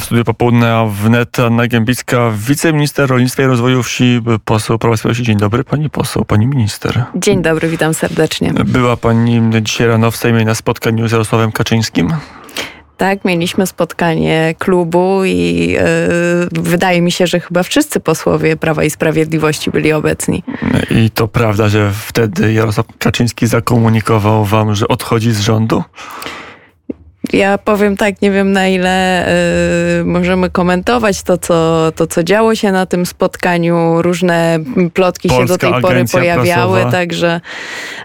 W studiu popołudnia wnet Anna Gębicka, wiceminister rolnictwa i rozwoju wsi, poseł Prawa Sprawiedliwości. Dzień dobry, pani poseł, pani minister. Dzień dobry, witam serdecznie. Była pani dzisiaj rano w Sejmie na spotkaniu z Jarosławem Kaczyńskim? Tak, mieliśmy spotkanie klubu i yy, wydaje mi się, że chyba wszyscy posłowie Prawa i Sprawiedliwości byli obecni. I to prawda, że wtedy Jarosław Kaczyński zakomunikował wam, że odchodzi z rządu? Ja powiem tak, nie wiem na ile y, możemy komentować to co, to, co działo się na tym spotkaniu. Różne plotki Polska się do tej pory pojawiały, prasowa. także,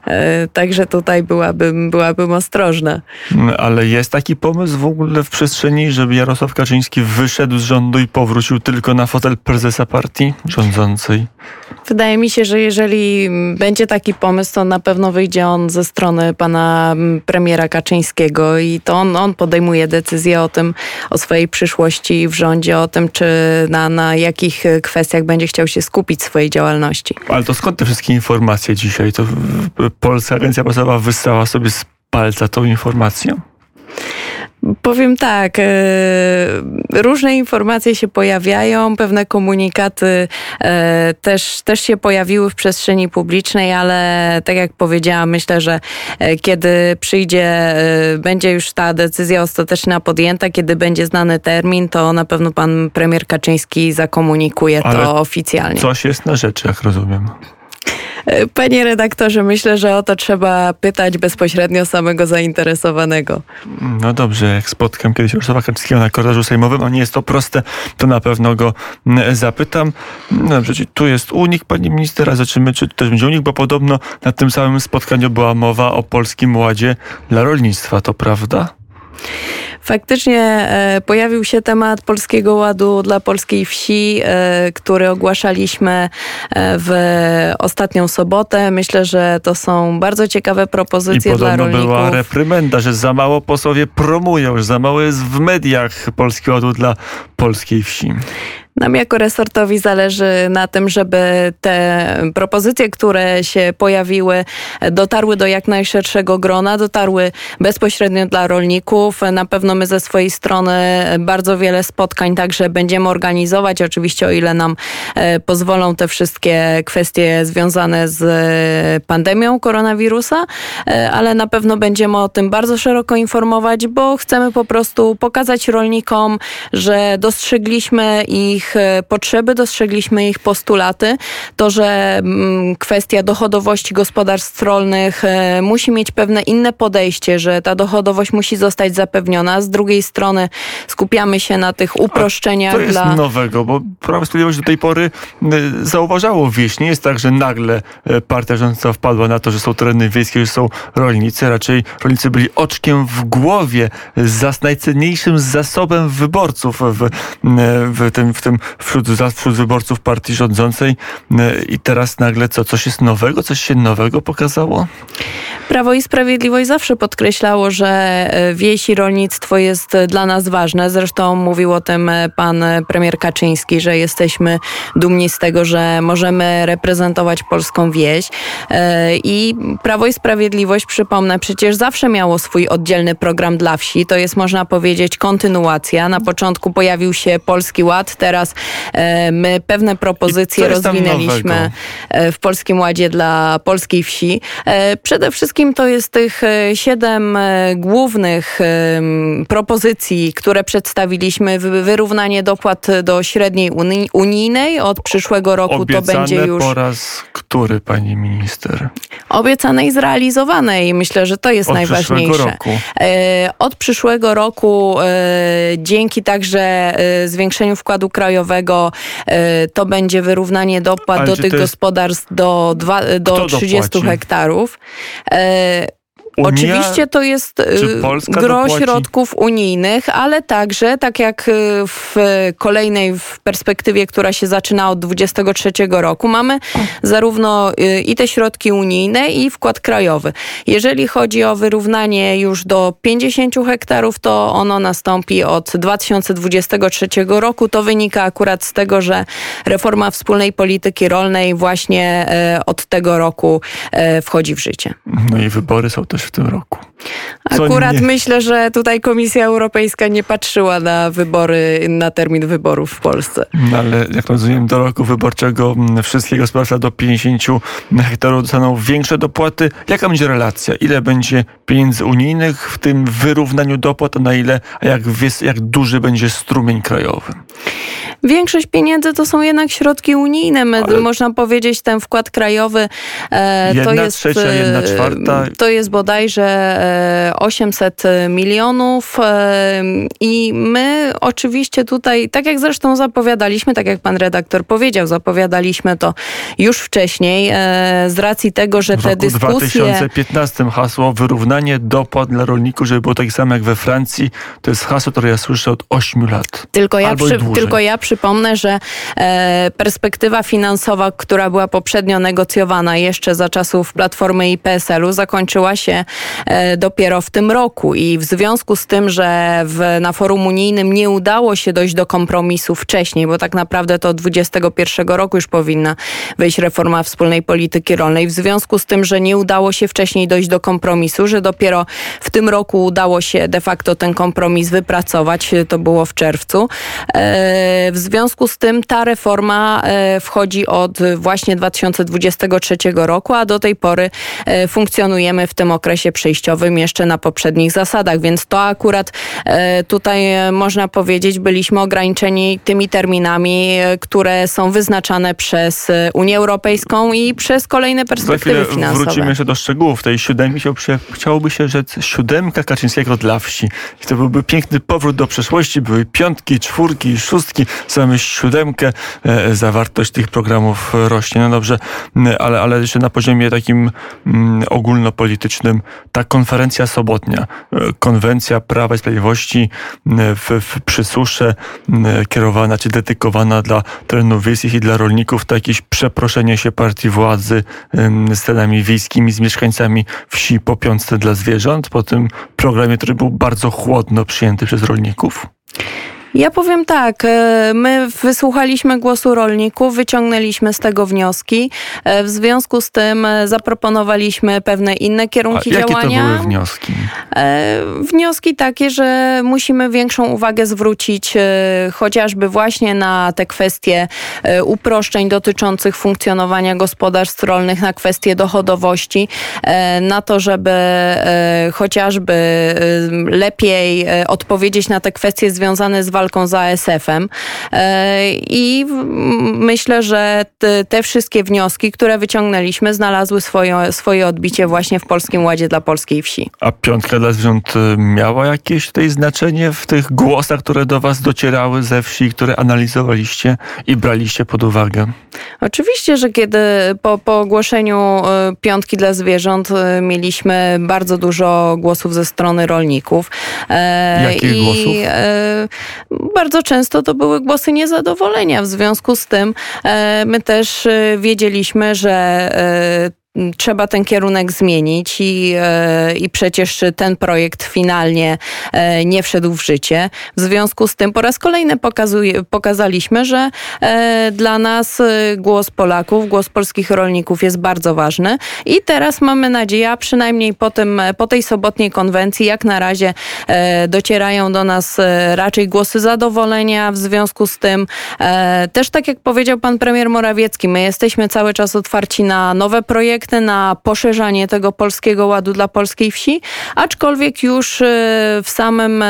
y, także tutaj byłabym, byłabym ostrożna. Ale jest taki pomysł w ogóle w przestrzeni, żeby Jarosław Kaczyński wyszedł z rządu i powrócił tylko na fotel prezesa partii rządzącej? Wydaje mi się, że jeżeli będzie taki pomysł, to na pewno wyjdzie on ze strony pana premiera Kaczyńskiego i to on on, podejmuje decyzję o tym, o swojej przyszłości w rządzie, o tym, czy na, na jakich kwestiach będzie chciał się skupić swojej działalności. Ale to skąd te wszystkie informacje dzisiaj? To Polska Agencja Prasowa wystała sobie z palca tą informacją? Powiem tak, e, różne informacje się pojawiają, pewne komunikaty e, też, też się pojawiły w przestrzeni publicznej, ale tak jak powiedziałam, myślę, że e, kiedy przyjdzie, będzie już ta decyzja ostateczna podjęta, kiedy będzie znany termin, to na pewno pan premier Kaczyński zakomunikuje ale to oficjalnie. Coś jest na rzeczy, jak rozumiem. Panie redaktorze, myślę, że o to trzeba pytać bezpośrednio samego zainteresowanego. No dobrze, jak spotkam kiedyś Jarosława Kaczyńskiego na korytarzu sejmowym, a nie jest to proste, to na pewno go zapytam. No dobrze, tu jest unik, pani minister, a zobaczymy, czy też będzie unik, bo podobno na tym samym spotkaniu była mowa o Polskim Ładzie dla rolnictwa, to prawda? Faktycznie e, pojawił się temat Polskiego Ładu dla polskiej wsi, e, który ogłaszaliśmy e, w ostatnią sobotę. Myślę, że to są bardzo ciekawe propozycje I dla rolników. była reprymenda, że za mało posłowie promują, że za mało jest w mediach Polskiego Ładu dla polskiej wsi. Nam jako resortowi zależy na tym, żeby te propozycje, które się pojawiły, dotarły do jak najszerszego grona, dotarły bezpośrednio dla rolników. Na pewno my ze swojej strony bardzo wiele spotkań także będziemy organizować, oczywiście o ile nam e, pozwolą te wszystkie kwestie związane z pandemią koronawirusa, e, ale na pewno będziemy o tym bardzo szeroko informować, bo chcemy po prostu pokazać rolnikom, że dostrzegliśmy ich e, potrzeby, dostrzegliśmy ich postulaty. To, że mm, kwestia dochodowości gospodarstw rolnych e, musi mieć pewne inne podejście, że ta dochodowość musi zostać zapewniona. Z drugiej strony skupiamy się na tych uproszczeniach. A to jest dla... nowego, bo Prawo Sprawiedliwość do tej pory zauważało wieś. Nie jest tak, że nagle e, partia rządząca wpadła na to, że są tereny wiejskie, że są rolnicy. Raczej rolnicy byli oczkiem w głowie z najcenniejszym zasobem wyborców w, w, tym, w tym wśród, wśród wyborców partii rządzącej i teraz nagle co, coś jest nowego? Coś się nowego pokazało? Prawo i Sprawiedliwość zawsze podkreślało, że wieś i rolnictwo jest dla nas ważne. Zresztą mówił o tym e, pan premier Kaczyński, że jesteśmy dumni z tego, że możemy reprezentować polską wieś. I Prawo i Sprawiedliwość, przypomnę, przecież zawsze miało swój oddzielny program dla wsi. To jest, można powiedzieć, kontynuacja. Na początku pojawił się Polski Ład, teraz E, my pewne propozycje rozwinęliśmy e, w Polskim Ładzie dla polskiej wsi. E, przede wszystkim to jest tych siedem głównych propozycji, które przedstawiliśmy. Wyrównanie dopłat do średniej unijnej od przyszłego roku Obiecane to będzie już... po raz który, pani minister? Obiecane i zrealizowane i myślę, że to jest od najważniejsze. Przyszłego roku. Od przyszłego roku dzięki także zwiększeniu wkładu krajowego e, to będzie wyrównanie dopłat do tych gospodarstw do, dwa, do 30 dopłaci? hektarów. Unia, Oczywiście to jest y, gro dopłaci? środków unijnych, ale także, tak jak y, w kolejnej w perspektywie, która się zaczyna od 23 roku, mamy zarówno y, i te środki unijne i wkład krajowy. Jeżeli chodzi o wyrównanie już do 50 hektarów, to ono nastąpi od 2023 roku. To wynika akurat z tego, że reforma wspólnej polityki rolnej właśnie od tego roku wchodzi w życie. No i wybory są też w tym roku. Akurat nie... myślę, że tutaj Komisja Europejska nie patrzyła na wybory, na termin wyborów w Polsce. No ale jak rozumiem, do roku wyborczego wszystkie gospodarstwa do 50 hektarów dostaną większe dopłaty. Jaka będzie relacja? Ile będzie pieniędzy unijnych w tym wyrównaniu dopłat, a na ile, a jak, jak duży będzie strumień krajowy? Większość pieniędzy to są jednak środki unijne. My, Ale... Można powiedzieć, ten wkład krajowy e, jedna to jest. Trzecia, jedna e, czwarta. To jest bodajże e, 800 milionów. E, I my oczywiście tutaj, tak jak zresztą zapowiadaliśmy, tak jak pan redaktor powiedział, zapowiadaliśmy to już wcześniej, e, z racji tego, że w te dyskusje. W 2015 hasło wyrównanie dopłat dla rolników, żeby było takie samo jak we Francji. To jest hasło, które ja słyszę od 8 lat. Tylko ja, przy, tylko ja przy przypomnę, że e, perspektywa finansowa, która była poprzednio negocjowana jeszcze za czasów Platformy i PSL-u, zakończyła się dopiero w tym roku i w związku z tym, że w, na forum unijnym nie udało się dojść do kompromisu wcześniej, bo tak naprawdę to od 2021 roku już powinna wyjść reforma wspólnej polityki rolnej. W związku z tym, że nie udało się wcześniej dojść do kompromisu, że dopiero w tym roku udało się de facto ten kompromis wypracować, to było w czerwcu. E, w związku z tym ta reforma e, wchodzi od właśnie 2023 roku, a do tej pory e, funkcjonujemy w tym okresie przejściowym jeszcze na poprzednich zasadach, więc to akurat e, tutaj można powiedzieć byliśmy ograniczeni tymi terminami, które są wyznaczane przez Unię Europejską i przez kolejne perspektywy finansowe. Wrócimy jeszcze do szczegółów tej siódemki. Chciałoby się rzec siódemka Kaczyńskiego dla wsi. I to byłby piękny powrót do przeszłości. Były piątki, czwórki, szóstki samą siódemkę, e, zawartość tych programów rośnie. No dobrze, ale, ale jeszcze na poziomie takim ogólnopolitycznym, ta konferencja sobotnia, e, konwencja Prawa i Sprawiedliwości w, w kierowana czy dedykowana dla terenów wiejskich i dla rolników, to jakieś przeproszenie się partii władzy z terenami wiejskimi, z mieszkańcami wsi po piątce dla zwierząt, po tym programie, który był bardzo chłodno przyjęty przez rolników? Ja powiem tak, e, my wysłuchaliśmy głosu rolników, wyciągnęliśmy z tego wnioski. E, w związku z tym e, zaproponowaliśmy pewne inne kierunki A jakie działania. Jakie to były wnioski? Wnioski takie, że musimy większą uwagę zwrócić chociażby właśnie na te kwestie uproszczeń dotyczących funkcjonowania gospodarstw rolnych, na kwestie dochodowości, na to, żeby chociażby lepiej odpowiedzieć na te kwestie związane z walką walką z ASF-em. E, I myślę, że te wszystkie wnioski, które wyciągnęliśmy, znalazły swoje, swoje odbicie właśnie w Polskim Ładzie dla polskiej wsi. A piątka dla zwierząt e, miała jakieś tutaj znaczenie w tych głosach, które do Was docierały ze wsi, które analizowaliście i braliście pod uwagę? Oczywiście, że kiedy po, po ogłoszeniu e, piątki dla zwierząt mieliśmy bardzo dużo głosów ze strony rolników. Jakich I, głosów? Bardzo często to były głosy niezadowolenia. W związku z tym e, my też e, wiedzieliśmy, że e, trzeba ten kierunek zmienić i, e, i przecież ten projekt finalnie e, nie wszedł w życie. W związku z tym po raz kolejny pokazuje, pokazaliśmy, że e, dla nas głos Polaków, głos polskich rolników jest bardzo ważny i teraz mamy nadzieję, a przynajmniej po, tym, po tej sobotniej konwencji jak na razie docierają do nas raczej głosy zadowolenia w związku z tym też tak jak powiedział pan premier Morawiecki, my jesteśmy cały czas otwarci na nowe projekty, na poszerzanie tego polskiego ładu dla polskiej wsi, aczkolwiek już e, w samym, e,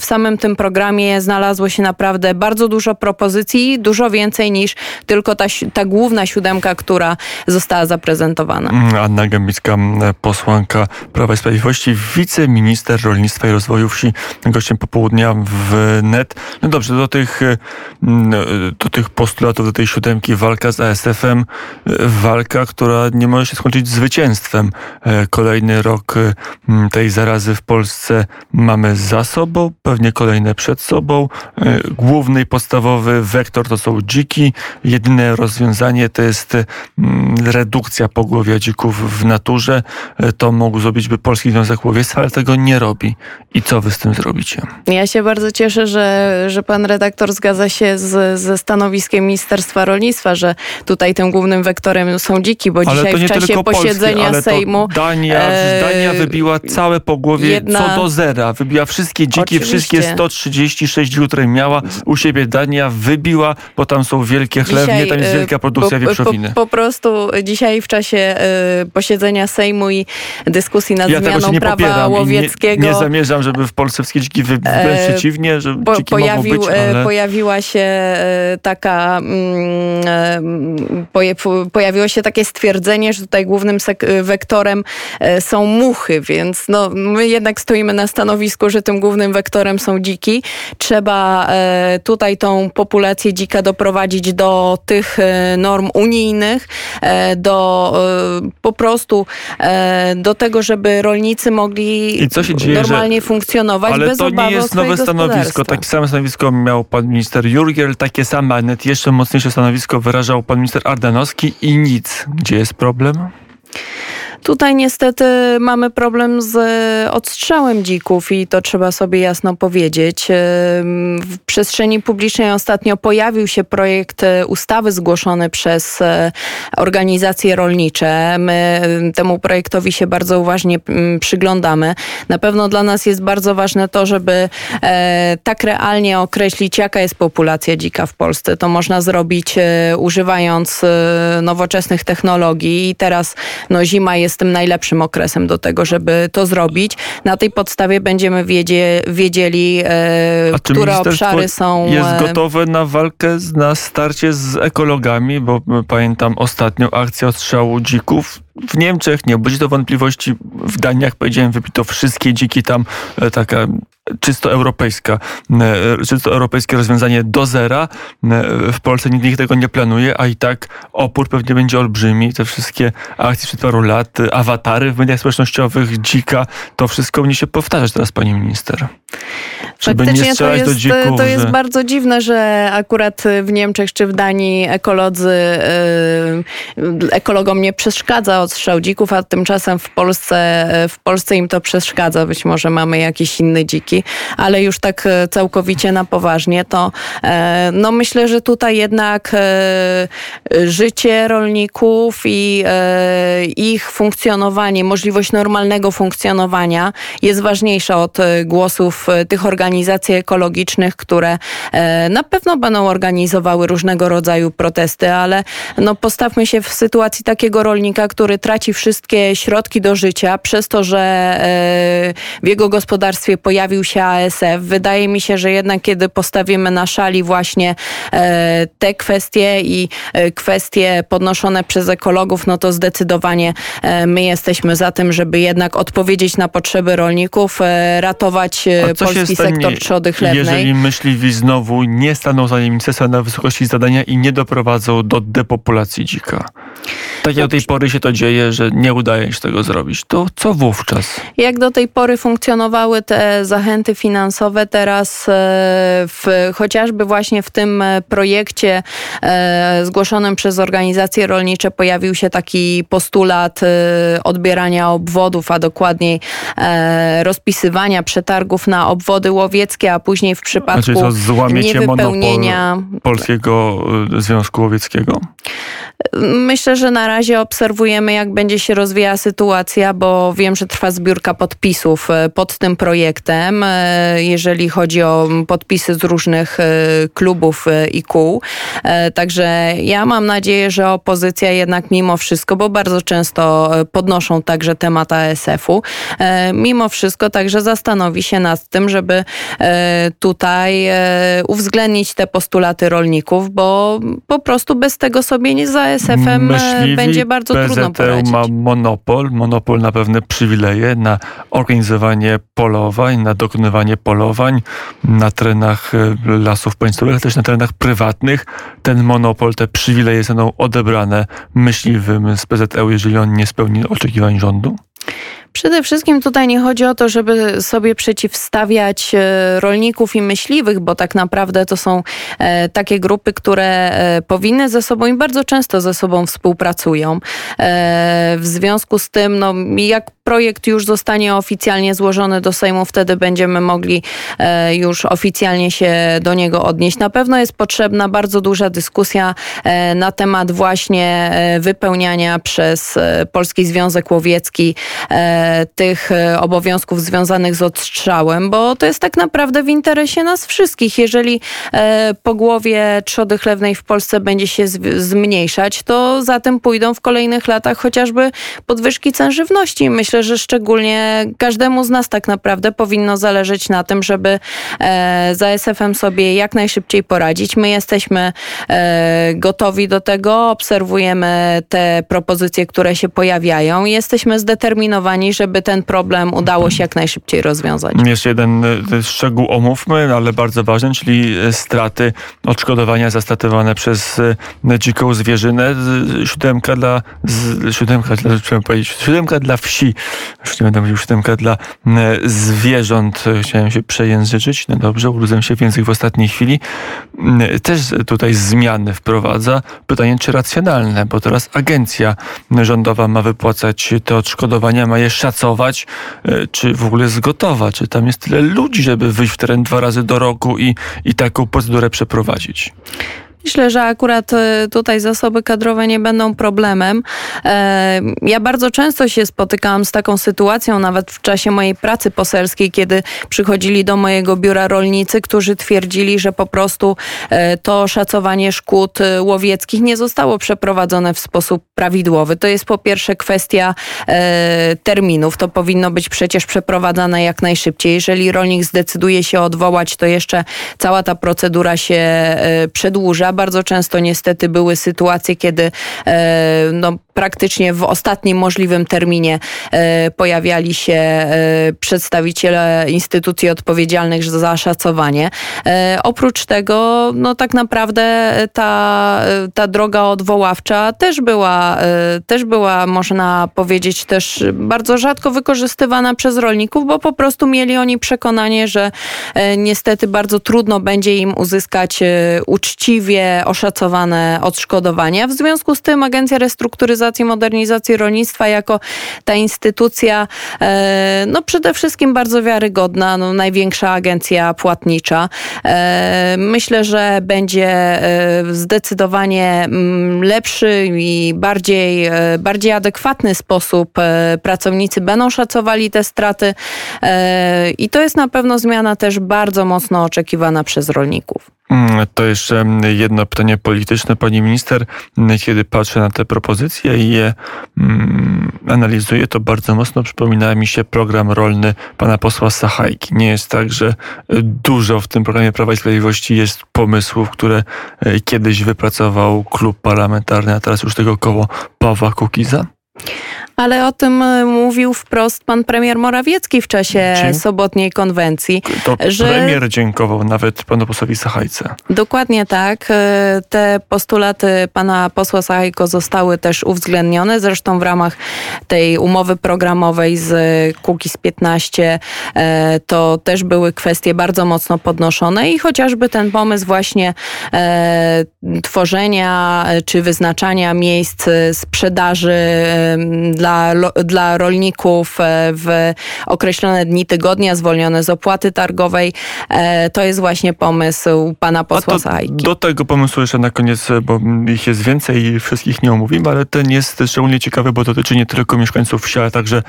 w samym tym programie znalazło się naprawdę bardzo dużo propozycji, dużo więcej niż tylko ta, ta główna siódemka, która została zaprezentowana. Mm, Anna Gębicka, posłanka Prawa i Sprawiedliwości, wiceminister rolnictwa i rozwoju wsi, gościem popołudnia w NET. No dobrze, do tych, e, do tych postulatów, do tej siódemki walka z ASF-em, walka, która nie może się skończyć zwycięstwem. E, kolejny rok e, tej zarazy w Polsce mamy za sobą, pewnie kolejne przed sobą. E, główny i podstawowy wektor to są dziki. Jedyne rozwiązanie to jest redukcja pogłowia dzików w naturze. To mógł zrobić by Polski Związek Łowiectwa, ale tego nie robi. I co wy z tym zrobicie? Ja się bardzo cieszę, że, że pan redaktor zgadza się z, ze stanowiskiem Ministerstwa Rolnictwa, że tutaj tym głównym wektorem są dziki, bo ale dzisiaj czasie posiedzenia Polski, Sejmu. Dania, e, Dania wybiła całe pogłowie jedna... co do zera. Wybiła wszystkie dziki, Oczywiście. wszystkie 136 które miała. U siebie Dania wybiła, bo tam są wielkie chlewnie, Dzisiaj, tam jest e, wielka produkcja po, wieprzowiny. Po, po prostu dzisiaj w czasie e, posiedzenia Sejmu i dyskusji nad ja zmianą prawa popieram łowieckiego. Nie, nie zamierzam, żeby w Polsce wszystkie dziki wręcz E, przeciwnie, że Po, dziki pojawił, mogą być, ale... Pojawiła się taka, mm, pojawiło się takie stwierdzenie, że tutaj głównym e, wektorem e, są muchy, więc no, my jednak stoimy na stanowisku, że tym głównym wektorem są dziki. Trzeba e, tutaj tą populację dzika doprowadzić do tych e, norm unijnych, do po prostu do tego, żeby rolnicy mogli I co się dzieje, że- normalnie funkcjonować Ale bez to nie jest nowe stanowisko. Takie samo stanowisko miał pan minister Jurgiel, takie same, a nawet jeszcze mocniejsze stanowisko wyrażał pan minister Ardanowski i nic. Gdzie jest problem? problema? Tutaj niestety mamy problem z e, odstrzałem dzików i to trzeba sobie jasno powiedzieć. E, W przestrzeni publicznej ostatnio pojawił się projekt e, ustawy zgłoszony przez organizacje rolnicze. My temu projektowi się bardzo uważnie przyglądamy. Na pewno dla nas jest bardzo ważne to, żeby tak realnie określić, jaka jest populacja dzika w Polsce. To można zrobić używając nowoczesnych technologii i teraz no, zima jest tym najlepszym okresem do tego, żeby to zrobić. Na tej podstawie będziemy wiedzie, wiedzieli, e, które obszary są... Jest e, gotowe na walkę, na starcie z ekologami, bo m, pamiętam ostatnią akcję odstrzału dzików. W Niemczech nie budzi to wątpliwości. W Danii, jak powiedziałem, wypito wszystkie dziki tam, e, taka czysto europejska, e, czysto europejskie rozwiązanie do zera. E, W Polsce nikt, nikt tego nie planuje, a i tak opór pewnie będzie olbrzymi. Te wszystkie akcje sprzed paru lat, e, awatary w mediach społecznościowych, dzika, to wszystko będzie się powtarzać teraz, pani minister. Żeby nie Faktycznie to strzelać jest, do dzików, to jest że... bardzo dziwne, że akurat w Niemczech czy w Danii ekolodzy, yy, ekologom nie przeszkadza odstrzał dzików, a tymczasem w Polsce, w Polsce im to przeszkadza. Być może mamy jakieś inne dziki, ale już tak całkowicie na poważnie, to e, no myślę, że tutaj jednak e, życie rolników i e, ich funkcjonowanie, możliwość normalnego funkcjonowania jest ważniejsza od e, głosów e, tych organizacji ekologicznych, które e, na pewno będą organizowały różnego rodzaju protesty, ale no postawmy się w sytuacji takiego rolnika, który traci wszystkie środki do życia przez to, że w jego gospodarstwie pojawił się ASF. Wydaje mi się, że jednak kiedy postawimy na szali właśnie te kwestie i kwestie podnoszone przez ekologów, no to zdecydowanie my jesteśmy za tym, żeby jednak odpowiedzieć na potrzeby rolników, e, ratować e, polski sektor trzody chlewnej. Jeżeli myśliwi znowu nie staną za ministerstwa na wysokości zadania i nie doprowadzą do depopulacji dzika. Tak jak do tej pory się to dzieje, że nie udaje się tego zrobić, to co wówczas? Jak do tej pory funkcjonowały te zachęty finansowe, teraz e, w, chociażby właśnie w tym projekcie zgłoszonym przez organizacje rolnicze pojawił się taki postulat odbierania obwodów, a dokładniej e, rozpisywania przetargów na obwody łowieckie, a później w przypadku Znaczy co, złamiecie niewypełnienia Polskiego y, Związku Łowieckiego? Myślę, że na razie obserwujemy, jak będzie się rozwijała sytuacja, bo wiem, że trwa zbiórka podpisów e, pod tym projektem, jeżeli chodzi o podpisy z różnych klubów i kół. E, Także ja mam nadzieję, że opozycja jednak mimo wszystko, bo bardzo często podnoszą także temat ASF-u, e, mimo wszystko także zastanowi się nad tym, żeby e, tutaj e, uwzględnić te postulaty rolników, bo po prostu bez tego sobie nie za ASF-em będzie bardzo trudno PZL poradzić. ma monopol, monopol na pewne przywileje, na organizowanie polowań, na dokonywanie polowań na terenach lasów państwowych, ale też na terenach prywatnych. Ten monopol, te przywileje zostaną odebrane myśliwym z PZL, jeżeli on nie spełni oczekiwań rządu? Przede wszystkim tutaj nie chodzi o to, żeby sobie przeciwstawiać e, rolników i myśliwych, bo tak naprawdę to są e, takie grupy, które e, powinny ze sobą i bardzo często ze sobą współpracują. W związku z tym, no, jak projekt już zostanie oficjalnie złożony do Sejmu, wtedy będziemy mogli już oficjalnie się do niego odnieść. Na pewno jest potrzebna bardzo duża dyskusja na temat właśnie wypełniania przez Polski Związek Łowiecki tych e, obowiązków związanych z odstrzałem, bo to jest tak naprawdę w interesie nas wszystkich. Jeżeli e, pogłowie trzody chlewnej w Polsce będzie się zmniejszać, to za tym pójdą w kolejnych latach chociażby podwyżki cen żywności. Myślę, że szczególnie każdemu z nas tak naprawdę powinno zależeć na tym, żeby e, za SF-em sobie jak najszybciej poradzić. My jesteśmy gotowi do tego, obserwujemy te propozycje, które się pojawiają jesteśmy zdeterminowani, żeby ten problem udało się jak najszybciej rozwiązać. Jeszcze jeden e, szczegół omówmy, ale bardzo ważny, czyli e, straty odszkodowania zastatywane przez e, dziką zwierzynę. Siódemka dla, siódemka dla, siódemka dla wsi, już nie będę mówił siódemka dla zwierząt. Chciałem się przejęzyczyć, no dobrze, ugryzłem się w język w ostatniej chwili. Też tutaj zmiany wprowadza. Pytanie, czy racjonalne, bo teraz agencja rządowa ma wypłacać te odszkodowania, ma je szacować, e, czy w ogóle jest gotowa, czy tam jest tyle ludzi, żeby wyjść w teren dwa razy do roku i, i taką procedurę przeprowadzić. Myślę, że akurat e, tutaj zasoby kadrowe nie będą problemem. E, ja bardzo często się spotykałam z taką sytuacją, nawet w czasie mojej pracy poselskiej, kiedy przychodzili do mojego biura rolnicy, którzy twierdzili, że po prostu e, to szacowanie szkód łowieckich nie zostało przeprowadzone w sposób prawidłowy. To jest po pierwsze kwestia terminów. To powinno być przecież przeprowadzane jak najszybciej. Jeżeli rolnik zdecyduje się odwołać, to jeszcze cała ta procedura się przedłuża bardzo często niestety były sytuacje, kiedy e, no, praktycznie w ostatnim możliwym terminie e, pojawiali się e, przedstawiciele instytucji odpowiedzialnych za szacowanie. Oprócz tego, no tak naprawdę ta, ta droga odwoławcza też była, też była, można powiedzieć, też bardzo rzadko wykorzystywana przez rolników, bo po prostu mieli oni przekonanie, że niestety bardzo trudno będzie im uzyskać uczciwie oszacowane odszkodowania. W związku z tym Agencja Restrukturyzacji i Modernizacji Rolnictwa jako ta instytucja e, no przede wszystkim bardzo wiarygodna, no największa agencja płatnicza. E, myślę, że będzie e, zdecydowanie mm, lepszy i bardziej, bardziej adekwatny sposób pracownicy będą szacowali te straty i to jest na pewno zmiana też bardzo mocno oczekiwana przez rolników. Mm, to jeszcze jedno pytanie polityczne. Pani minister, kiedy patrzę na te propozycje i je mm, analizuję, to bardzo mocno przypomina mi się program rolny pana posła Sachajki. Nie jest tak, że dużo w tym programie Prawa i Sprawiedliwości jest pomysłów, które e, kiedyś wypracował klub parlamentarny, a teraz już tego koło Pawła Kukiza? Ale o tym e, mówił wprost pan premier Morawiecki w czasie Dzie sobotniej konwencji. To że... premier dziękował nawet panu posłowi Sachajce. Dokładnie tak. E, te postulaty pana posła Sachajko zostały też uwzględnione. Zresztą w ramach tej umowy programowej z Kukiz 15 e, to też były kwestie bardzo mocno podnoszone i chociażby ten pomysł właśnie tworzenia czy wyznaczania miejsc sprzedaży dla, dla rolników e, w określone dni tygodnia, zwolnione z opłaty targowej. E, to jest właśnie pomysł pana posła Sajki. Do tego pomysłu jeszcze na koniec, bo ich jest więcej i wszystkich nie omówimy, ale ten jest szczególnie ciekawy, bo dotyczy nie tylko mieszkańców wsi, ale także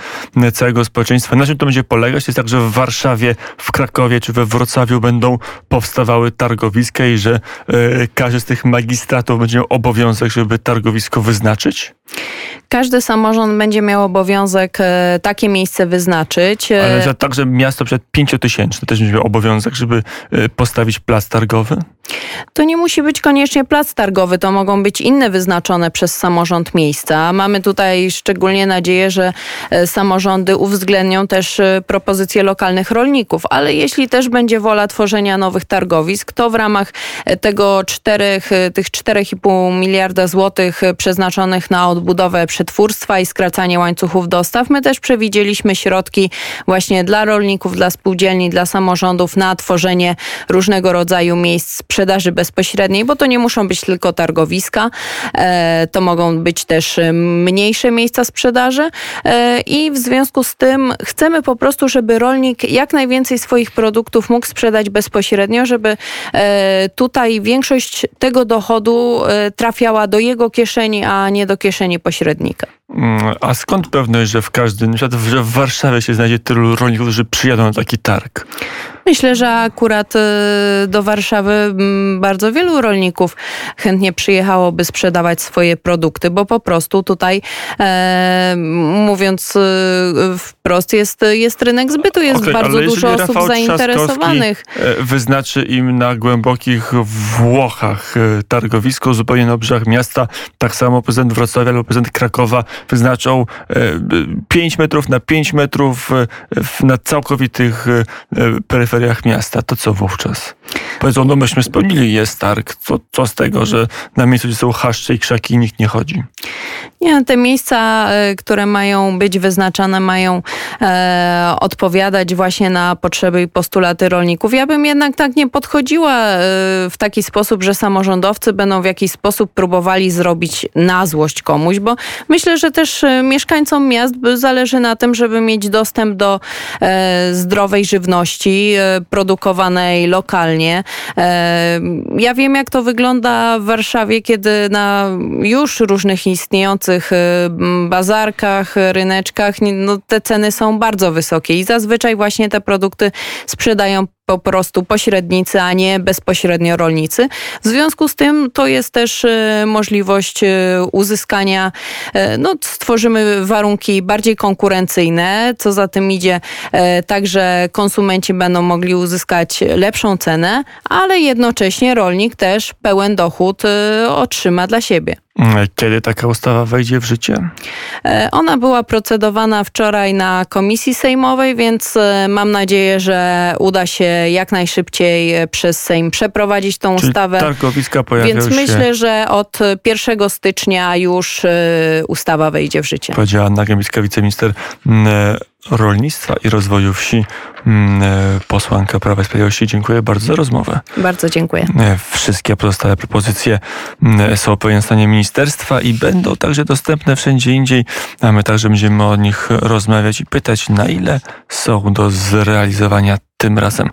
całego społeczeństwa. Na czym to będzie polegać? Jest tak, że w Warszawie, w Krakowie czy we Wrocławiu będą powstawały targowiska i że każdy z tych magistratów będzie miał obowiązek, żeby targowisko wyznaczyć? Każdy samorząd będzie miał obowiązek e, takie miejsce wyznaczyć. E, Ale że także miasto przed pięciotysięczne też będzie miał obowiązek, żeby e, postawić plac targowy? To nie musi być koniecznie plac targowy, to mogą być inne wyznaczone przez samorząd miejsca. Mamy tutaj szczególnie nadzieję, że samorządy uwzględnią też propozycje lokalnych rolników, ale jeśli też będzie wola tworzenia nowych targowisk, to w ramach tego czterech, tych 4,5 miliarda złotych przeznaczonych na odbudowę przetwórstwa i skracanie łańcuchów dostaw, my też przewidzieliśmy środki właśnie dla rolników, dla spółdzielni, dla samorządów na tworzenie różnego rodzaju miejsc sprzedaży bezpośredniej, bo to nie muszą być tylko targowiska, e, to mogą być też mniejsze miejsca sprzedaży. E, i w związku z tym chcemy po prostu, żeby rolnik jak najwięcej swoich produktów mógł sprzedać bezpośrednio, żeby e, tutaj większość tego dochodu trafiała do jego kieszeni, a nie do kieszeni pośrednika. Mm, a skąd pewność, że w każdym, że w Warszawie się znajdzie tylu rolników, którzy przyjadą na taki targ? Myślę, że akurat y, do Warszawy mm, bardzo wielu rolników chętnie przyjechałoby sprzedawać swoje produkty, bo po prostu tutaj, e, mówiąc y, wprost, jest, jest rynek zbytu, jest okay, bardzo dużo osób Rafał zainteresowanych. E, wyznaczy im na głębokich Włochach e, targowisko zupełnie na obrzeżach miasta, tak samo prezydent Wrocławia lub prezydent Krakowa wyznaczą 5 metrów na 5 metrów na całkowitych peryferiach peryferiach miasta, to co wówczas? Powiedzą, no myśmy spełnili jest targ, co, co z tego, że na miejscu, gdzie są chaszcze i krzaki, nikt nie chodzi? Nie, te miejsca, e, które mają być wyznaczane, mają e, odpowiadać właśnie na potrzeby i postulaty rolników. Ja bym jednak tak nie podchodziła e, w taki sposób, że samorządowcy będą w jakiś sposób próbowali zrobić na złość komuś, bo myślę, że też e, mieszkańcom miast zależy na tym, żeby mieć dostęp do e, zdrowej żywności e, produkowanej lokalnie. ja wiem, jak to wygląda w Warszawie, kiedy na już różnych istniejących bazarkach, ryneczkach, no, te ceny są bardzo wysokie i zazwyczaj właśnie te produkty sprzedają po prostu pośrednicy, a nie bezpośrednio rolnicy. W związku z tym to jest też y, możliwość y, uzyskania, no stworzymy warunki bardziej konkurencyjne, co za tym idzie, także konsumenci będą mogli uzyskać lepszą cenę, ale jednocześnie rolnik też pełen dochód otrzyma dla siebie. Kiedy taka ustawa wejdzie w życie? E, ona była procedowana wczoraj na komisji sejmowej, więc e, mam nadzieję, że uda się jak najszybciej e, przez Sejm przeprowadzić tą Czyli ustawę. Targowiska pojawią więc się... myślę, że od 1 stycznia już ustawa wejdzie w życie. Powiedziała Anna Gębicka, wiceminister rolnictwa i rozwoju wsi, mm, e, posłanka Prawa i Sprawiedliwości. Dziękuję bardzo za rozmowę. Bardzo dziękuję. E, wszystkie pozostałe propozycje mm, są po stanie ministerstwa i będą także dostępne wszędzie indziej, a my także będziemy o nich rozmawiać i pytać, na ile są do zrealizowania tym razem.